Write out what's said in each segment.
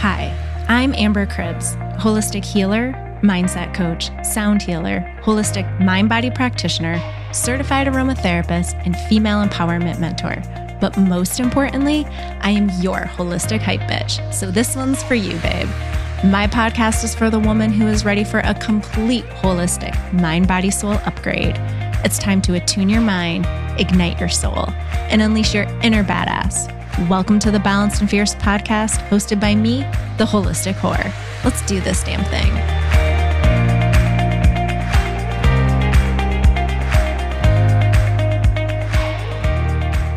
Hi, I'm Amber Cribbs, holistic healer, mindset coach, sound healer, holistic mind body practitioner, certified aromatherapist, and female empowerment mentor. But most importantly, I am your holistic hype bitch. So this one's for you, babe. My podcast is for the woman who is ready for a complete holistic mind body soul upgrade. It's time to attune your mind, ignite your soul, and unleash your inner badass Welcome to the Balanced and Fierce podcast, hosted by me, the Holistic Whore. Let's do this damn thing.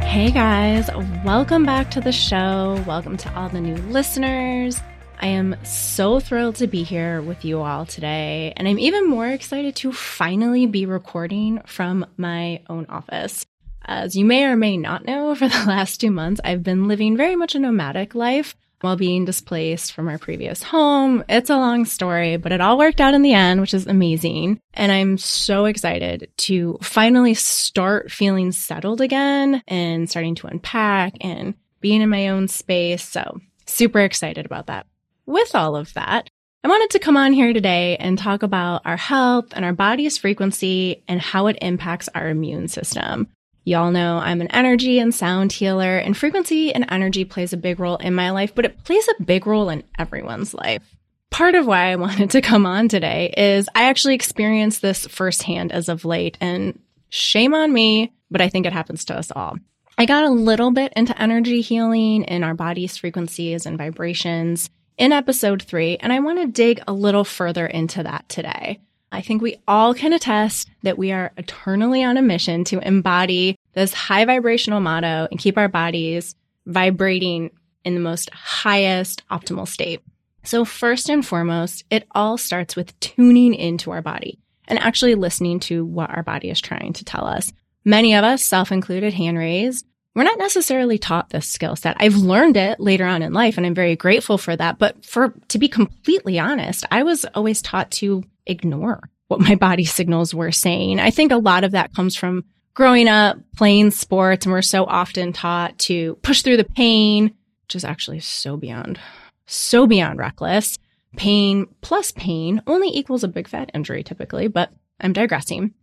Hey guys, welcome back to the show. Welcome to all the new listeners. I am so thrilled to be here with you all today, and I'm even more excited to finally be recording from my own office. As you may or may not know, for the last two months, I've been living very much a nomadic life while being displaced from our previous home. It's a long story, but it all worked out in the end, which is amazing. And I'm so excited to finally start feeling settled again and starting to unpack and being in my own space. So super excited about that. With all of that, I wanted to come on here today and talk about our health and our body's frequency and how it impacts our immune system. Y'all know I'm an energy and sound healer, and frequency and energy plays a big role in my life, but it plays a big role in everyone's life. Part of why I wanted to come on today is I actually experienced this firsthand as of late, and shame on me, but I think it happens to us all. I got a little bit into energy healing in our body's frequencies and vibrations in episode three, and I want to dig a little further into that today. I think we all can attest that we are eternally on a mission to embody this high vibrational motto and keep our bodies vibrating in the most highest optimal state. So, first and foremost, it all starts with tuning into our body and actually listening to what our body is trying to tell us. Many of us, self included, hand raised, we're not necessarily taught this skill set. I've learned it later on in life and I'm very grateful for that. But for, to be completely honest, I was always taught to ignore what my body signals were saying. I think a lot of that comes from growing up playing sports and we're so often taught to push through the pain, which is actually so beyond, so beyond reckless. Pain plus pain only equals a big fat injury typically, but I'm digressing.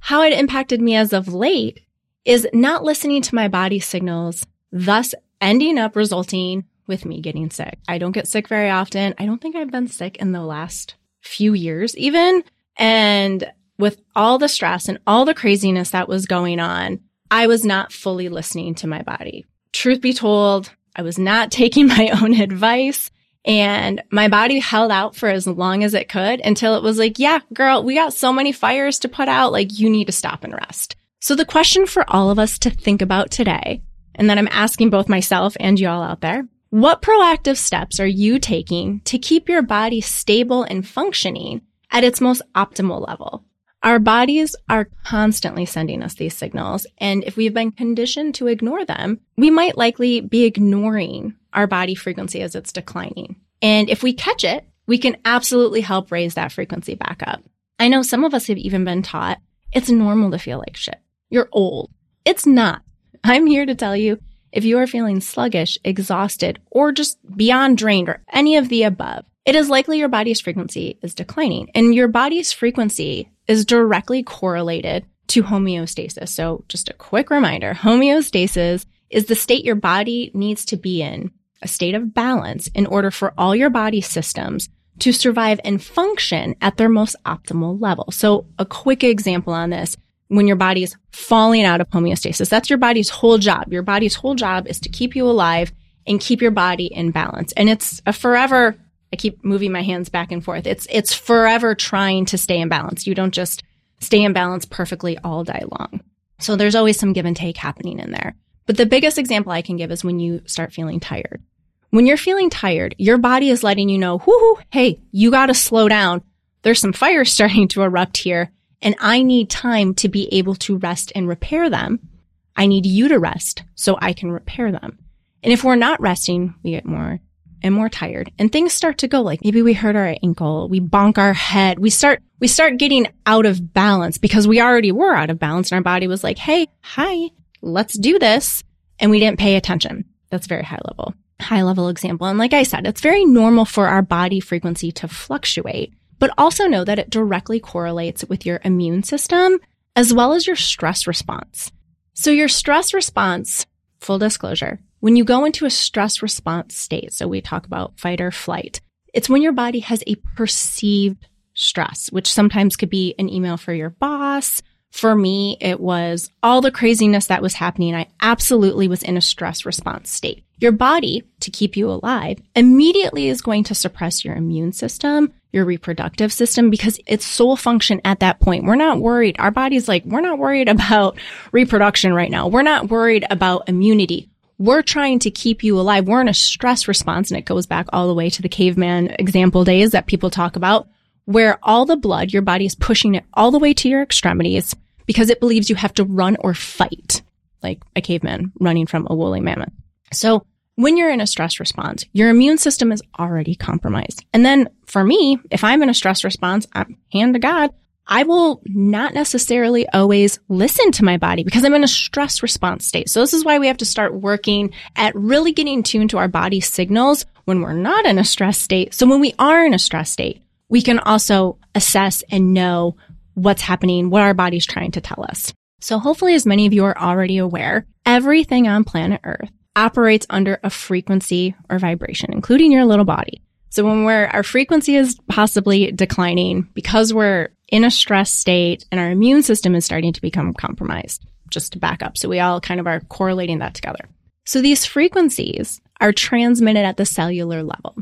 How it impacted me as of late is not listening to my body signals, thus ending up resulting with me getting sick. I don't get sick very often. I don't think I've been sick in the last few years even. And with all the stress and all the craziness that was going on, I was not fully listening to my body. Truth be told, I was not taking my own advice. And my body held out for as long as it could until it was like, yeah, girl, we got so many fires to put out. Like, you need to stop and rest. So the question for all of us to think about today, and then I'm asking both myself and y'all out there, what proactive steps are you taking to keep your body stable and functioning at its most optimal level? Our bodies are constantly sending us these signals. And if we've been conditioned to ignore them, we might likely be ignoring our body frequency as it's declining. And if we catch it, we can absolutely help raise that frequency back up. I know some of us have even been taught it's normal to feel like shit. You're old. It's not. I'm here to tell you if you are feeling sluggish, exhausted, or just beyond drained or any of the above, it is likely your body's frequency is declining. And your body's frequency is directly correlated to homeostasis. So just a quick reminder, homeostasis is the state your body needs to be in, a state of balance in order for all your body systems to survive and function at their most optimal level. So a quick example on this, when your body is falling out of homeostasis, that's your body's whole job. Your body's whole job is to keep you alive and keep your body in balance. And it's a forever I keep moving my hands back and forth. It's it's forever trying to stay in balance. You don't just stay in balance perfectly all day long. So there's always some give and take happening in there. But the biggest example I can give is when you start feeling tired. When you're feeling tired, your body is letting you know, whoo, hey, you got to slow down. There's some fire starting to erupt here, and I need time to be able to rest and repair them. I need you to rest so I can repair them. And if we're not resting, we get more and more tired and things start to go like maybe we hurt our ankle, we bonk our head, we start, we start getting out of balance because we already were out of balance and our body was like, Hey, hi, let's do this. And we didn't pay attention. That's very high level. high level example. And like I said, it's very normal for our body frequency to fluctuate, but also know that it directly correlates with your immune system as well as your stress response. So your stress response, full disclosure, when you go into a stress response state, so we talk about fight or flight, it's when your body has a perceived stress, which sometimes could be an email for your boss. For me, it was all the craziness that was happening. I absolutely was in a stress response state. Your body, to keep you alive, immediately is going to suppress your immune system, your reproductive system, because its sole function at that point, we're not worried. Our body's like, we're not worried about reproduction right now. We're not worried about immunity. We're trying to keep you alive. We're in a stress response, and it goes back all the way to the caveman example days that people talk about, where all the blood, your body is pushing it all the way to your extremities because it believes you have to run or fight, like a caveman running from a woolly mammoth. So when you're in a stress response, your immune system is already compromised. And then for me, if I'm in a stress response, I'm hand to God, I will not necessarily always listen to my body because I'm in a stress response state. So this is why we have to start working at really getting tuned to our body signals when we're not in a stress state. So when we are in a stress state, we can also assess and know what's happening, what our body's trying to tell us. So hopefully as many of you are already aware, everything on planet Earth operates under a frequency or vibration, including your little body. So when we're, our frequency is possibly declining because we're in a stress state and our immune system is starting to become compromised, just to back up. So we all kind of are correlating that together. So these frequencies are transmitted at the cellular level.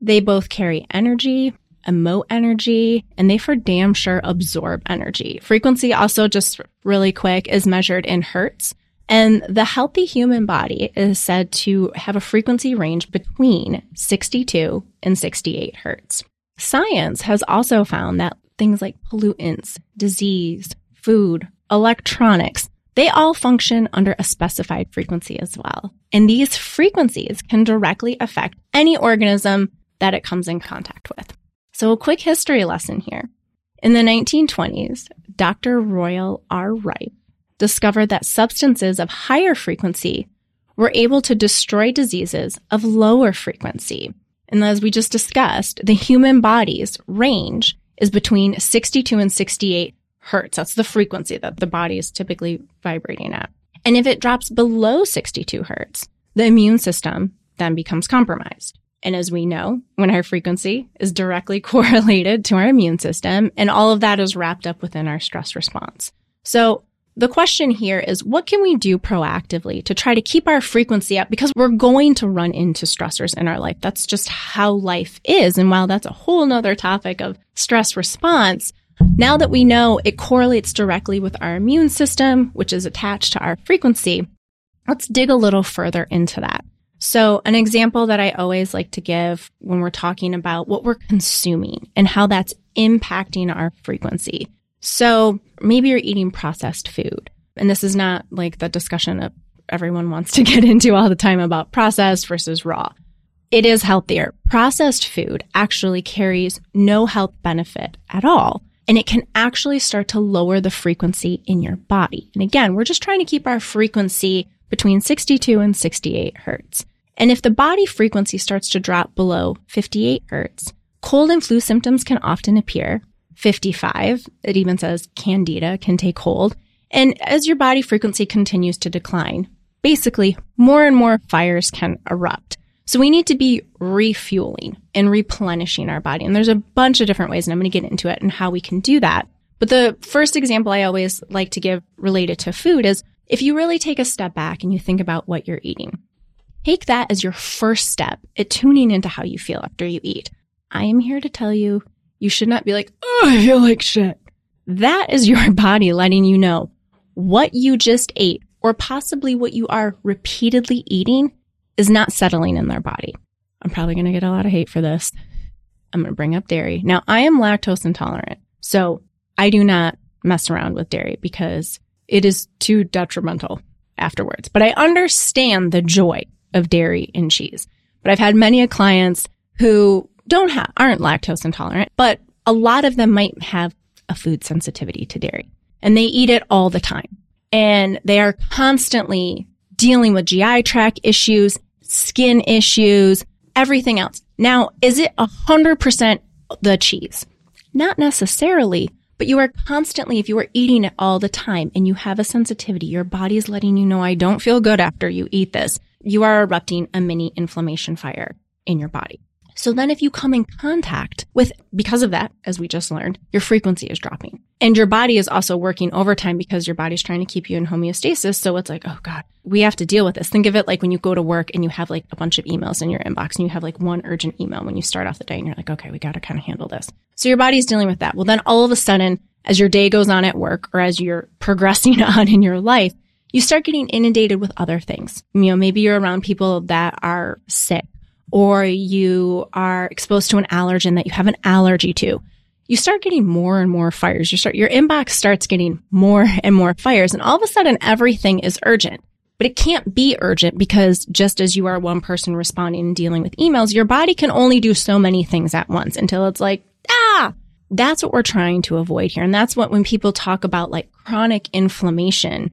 They both carry energy, emote energy, and they for damn sure absorb energy. Frequency also just really quick is measured in hertz. And the healthy human body is said to have a frequency range between 62 and 68 hertz. Science has also found that things like pollutants, disease, food, electronics, they all function under a specified frequency as well. And these frequencies can directly affect any organism that it comes in contact with. So a quick history lesson here. In the 1920s, Dr. Royal R. Rife discovered that substances of higher frequency were able to destroy diseases of lower frequency. And as we just discussed, the human body's range is between 62 and 68 hertz. That's the frequency that the body is typically vibrating at. And if it drops below 62 hertz, the immune system then becomes compromised. And as we know, when our frequency is directly correlated to our immune system, and all of that is wrapped up within our stress response. So the question here is what can we do proactively to try to keep our frequency up? Because we're going to run into stressors in our life. That's just how life is. And while that's a whole nother topic of stress response, now that we know it correlates directly with our immune system, which is attached to our frequency, let's dig a little further into that. So an example that I always like to give when we're talking about what we're consuming and how that's impacting our frequency so maybe you're eating processed food. And this is not like the discussion that everyone wants to get into all the time about processed versus raw. It is healthier. Processed food actually carries no health benefit at all. And it can actually start to lower the frequency in your body. And again, we're just trying to keep our frequency between 62 and 68 hertz. And if the body frequency starts to drop below 58 hertz, cold and flu symptoms can often appear, 55. It even says candida can take hold. And as your body frequency continues to decline, basically more and more fires can erupt. So we need to be refueling and replenishing our body. And there's a bunch of different ways, and I'm going to get into it and how we can do that. But the first example I always like to give related to food is if you really take a step back and you think about what you're eating, take that as your first step at tuning into how you feel after you eat. I am here to tell you you should not be like, oh, I feel like shit. That is your body letting you know what you just ate or possibly what you are repeatedly eating is not settling in their body. I'm probably going to get a lot of hate for this. I'm going to bring up dairy. Now, I am lactose intolerant, so I do not mess around with dairy because it is too detrimental afterwards. But I understand the joy of dairy and cheese. But I've had many clients who don't have, aren't lactose intolerant, but a lot of them might have a food sensitivity to dairy and they eat it all the time and they are constantly dealing with GI tract issues, skin issues, everything else. Now, is it 100% the cheese? Not necessarily, but you are constantly, if you are eating it all the time and you have a sensitivity, your body is letting you know, I don't feel good after you eat this. You are erupting a mini inflammation fire in your body. So then if you come in contact with, because of that, as we just learned, your frequency is dropping. And your body is also working overtime because your body's trying to keep you in homeostasis. So it's like, oh God, we have to deal with this. Think of it like when you go to work and you have like a bunch of emails in your inbox and you have like one urgent email when you start off the day and you're like, okay, we got to kind of handle this. So your body's dealing with that. Well, then all of a sudden, as your day goes on at work or as you're progressing on in your life, you start getting inundated with other things. You know, maybe you're around people that are sick or you are exposed to an allergen that you have an allergy to, you start getting more and more fires. You start, your inbox starts getting more and more fires. And all of a sudden, everything is urgent. But it can't be urgent because just as you are one person responding and dealing with emails, your body can only do so many things at once until it's like, ah, that's what we're trying to avoid here. And that's what when people talk about like chronic inflammation,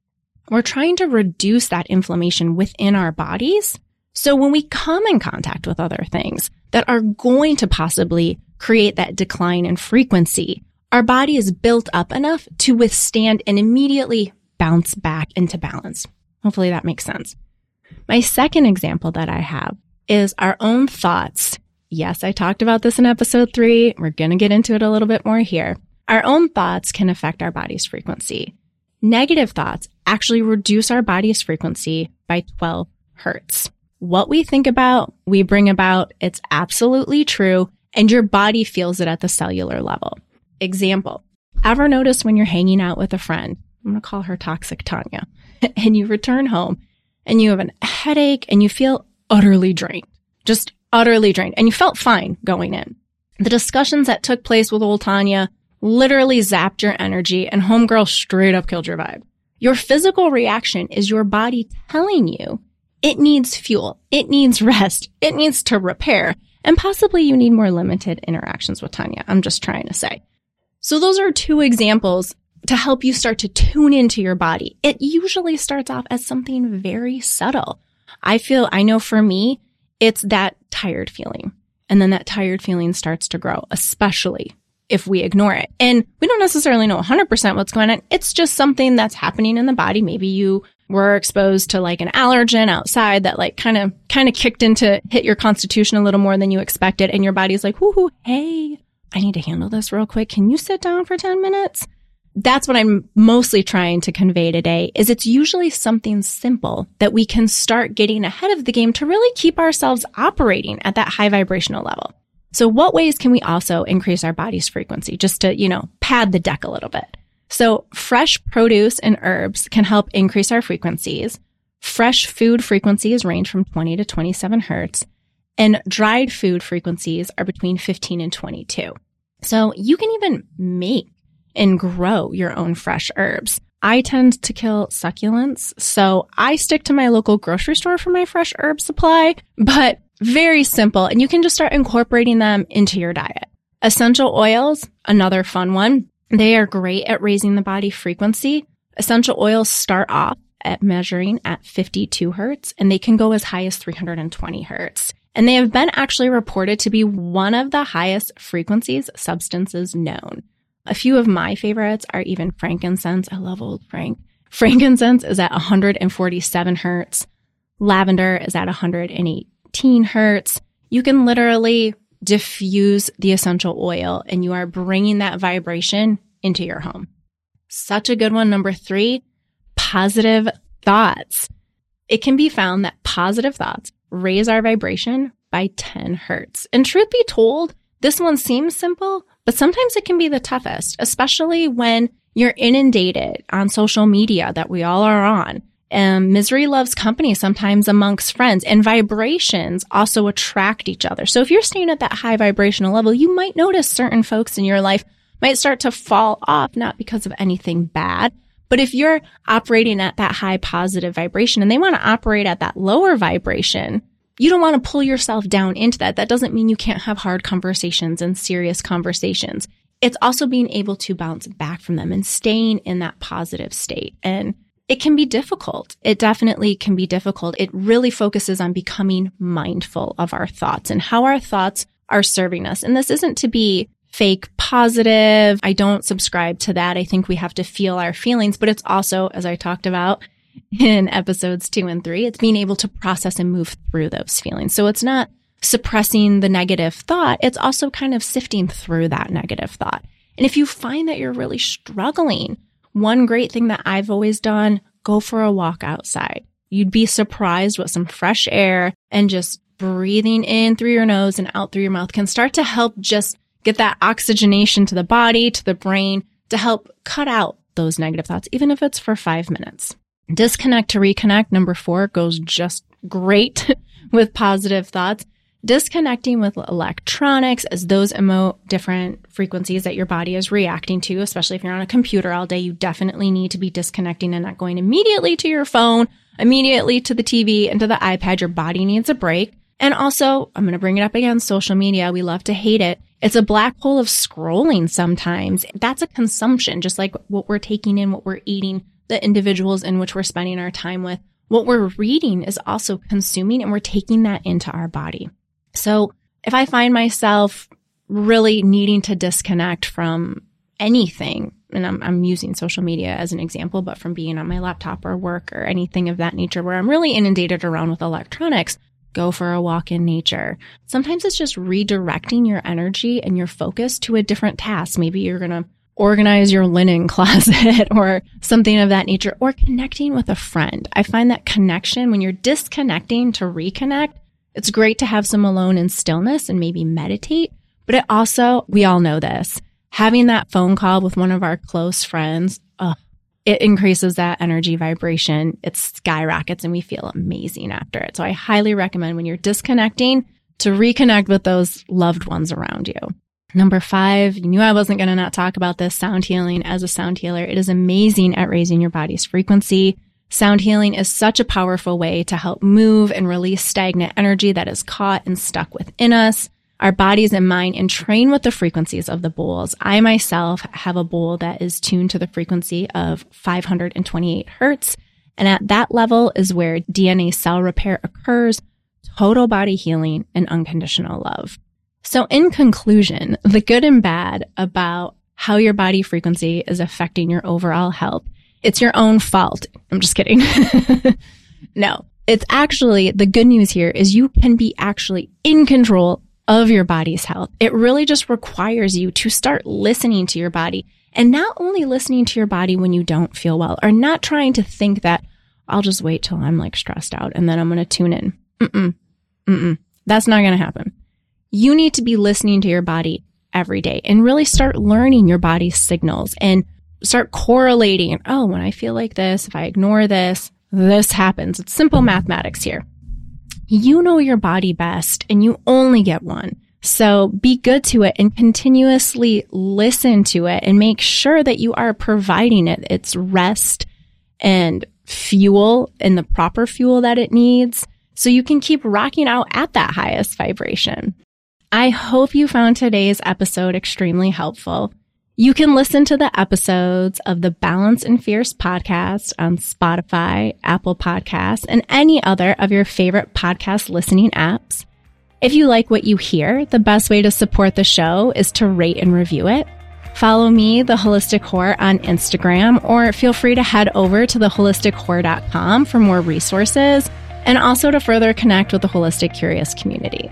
we're trying to reduce that inflammation within our bodies so when we come in contact with other things that are going to possibly create that decline in frequency, our body is built up enough to withstand and immediately bounce back into balance. Hopefully that makes sense. My second example that I have is our own thoughts. Yes, I talked about this in episode three. We're going to get into it a little bit more here. Our own thoughts can affect our body's frequency. Negative thoughts actually reduce our body's frequency by 12 hertz what we think about, we bring about. It's absolutely true. And your body feels it at the cellular level. Example. Ever notice when you're hanging out with a friend? I'm going to call her toxic Tanya and you return home and you have a headache and you feel utterly drained, just utterly drained. And you felt fine going in. The discussions that took place with old Tanya literally zapped your energy and homegirl straight up killed your vibe. Your physical reaction is your body telling you it needs fuel. It needs rest. It needs to repair. And possibly you need more limited interactions with Tanya. I'm just trying to say. So those are two examples to help you start to tune into your body. It usually starts off as something very subtle. I feel, I know for me, it's that tired feeling. And then that tired feeling starts to grow, especially if we ignore it. And we don't necessarily know 100% what's going on. It's just something that's happening in the body. Maybe you were exposed to like an allergen outside that like kind of kind of kicked into hit your constitution a little more than you expected and your body's like whoo hey i need to handle this real quick. Can you sit down for 10 minutes? That's what i'm mostly trying to convey today is it's usually something simple that we can start getting ahead of the game to really keep ourselves operating at that high vibrational level. So what ways can we also increase our body's frequency just to you know pad the deck a little bit so fresh produce and herbs can help increase our frequencies. Fresh food frequencies range from 20 to 27 hertz and dried food frequencies are between 15 and 22. So you can even make and grow your own fresh herbs. I tend to kill succulents, so I stick to my local grocery store for my fresh herb supply, but very simple. And you can just start incorporating them into your diet. Essential oils, another fun one. They are great at raising the body frequency. Essential oils start off at measuring at 52 hertz and they can go as high as 320 hertz. And they have been actually reported to be one of the highest frequencies substances known. A few of my favorites are even frankincense. I love old Frank. Frankincense is at 147 hertz. Lavender is at 118 hertz. You can literally diffuse the essential oil and you are bringing that vibration into your home. Such a good one. Number three, positive thoughts. It can be found that positive thoughts raise our vibration by 10 hertz. And truth be told, this one seems simple, but sometimes it can be the toughest, especially when you're inundated on social media that we all are on um, misery loves company sometimes amongst friends and vibrations also attract each other. So if you're staying at that high vibrational level, you might notice certain folks in your life might start to fall off, not because of anything bad, but if you're operating at that high positive vibration and they want to operate at that lower vibration, you don't want to pull yourself down into that. That doesn't mean you can't have hard conversations and serious conversations. It's also being able to bounce back from them and staying in that positive state. And it can be difficult. It definitely can be difficult. It really focuses on becoming mindful of our thoughts and how our thoughts are serving us. And this isn't to be fake positive. I don't subscribe to that. I think we have to feel our feelings, but it's also, as I talked about in episodes two and three, it's being able to process and move through those feelings. So it's not suppressing the negative thought. It's also kind of sifting through that negative thought. And if you find that you're really struggling, one great thing that I've always done, go for a walk outside. You'd be surprised what some fresh air and just breathing in through your nose and out through your mouth can start to help just get that oxygenation to the body, to the brain, to help cut out those negative thoughts, even if it's for five minutes. Disconnect to reconnect. Number four goes just great with positive thoughts. Disconnecting with electronics as those emote different frequencies that your body is reacting to, especially if you're on a computer all day, you definitely need to be disconnecting and not going immediately to your phone, immediately to the TV and to the iPad. Your body needs a break. And also, I'm going to bring it up again, social media. We love to hate it. It's a black hole of scrolling sometimes. That's a consumption, just like what we're taking in, what we're eating, the individuals in which we're spending our time with. What we're reading is also consuming and we're taking that into our body. So if I find myself really needing to disconnect from anything, and I'm, I'm, using social media as an example, but from being on my laptop or work or anything of that nature where I'm really inundated around with electronics, go for a walk in nature. Sometimes it's just redirecting your energy and your focus to a different task. Maybe you're going to organize your linen closet or something of that nature or connecting with a friend. I find that connection when you're disconnecting to reconnect it's great to have some alone and stillness and maybe meditate, but it also, we all know this, having that phone call with one of our close friends, it increases that energy vibration. It skyrockets and we feel amazing after it. So I highly recommend when you're disconnecting to reconnect with those loved ones around you. Number five, you knew I wasn't going to not talk about this sound healing as a sound healer. It is amazing at raising your body's frequency. Sound healing is such a powerful way to help move and release stagnant energy that is caught and stuck within us, our bodies and mind, and train with the frequencies of the bowls. I myself have a bowl that is tuned to the frequency of 528 hertz. And at that level is where DNA cell repair occurs, total body healing, and unconditional love. So in conclusion, the good and bad about how your body frequency is affecting your overall health it's your own fault. I'm just kidding. no, it's actually the good news here is you can be actually in control of your body's health. It really just requires you to start listening to your body and not only listening to your body when you don't feel well or not trying to think that I'll just wait till I'm like stressed out and then I'm going to tune in. Mm-mm. Mm-mm. That's not going to happen. You need to be listening to your body every day and really start learning your body's signals and start correlating. Oh, when I feel like this, if I ignore this, this happens. It's simple mathematics here. You know your body best and you only get one. So be good to it and continuously listen to it and make sure that you are providing it its rest and fuel and the proper fuel that it needs so you can keep rocking out at that highest vibration. I hope you found today's episode extremely helpful. You can listen to the episodes of the Balance and Fierce podcast on Spotify, Apple Podcasts, and any other of your favorite podcast listening apps. If you like what you hear, the best way to support the show is to rate and review it. Follow me, The Holistic Whore, on Instagram, or feel free to head over to theholistichore.com for more resources and also to further connect with the Holistic Curious community.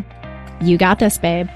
You got this, babe.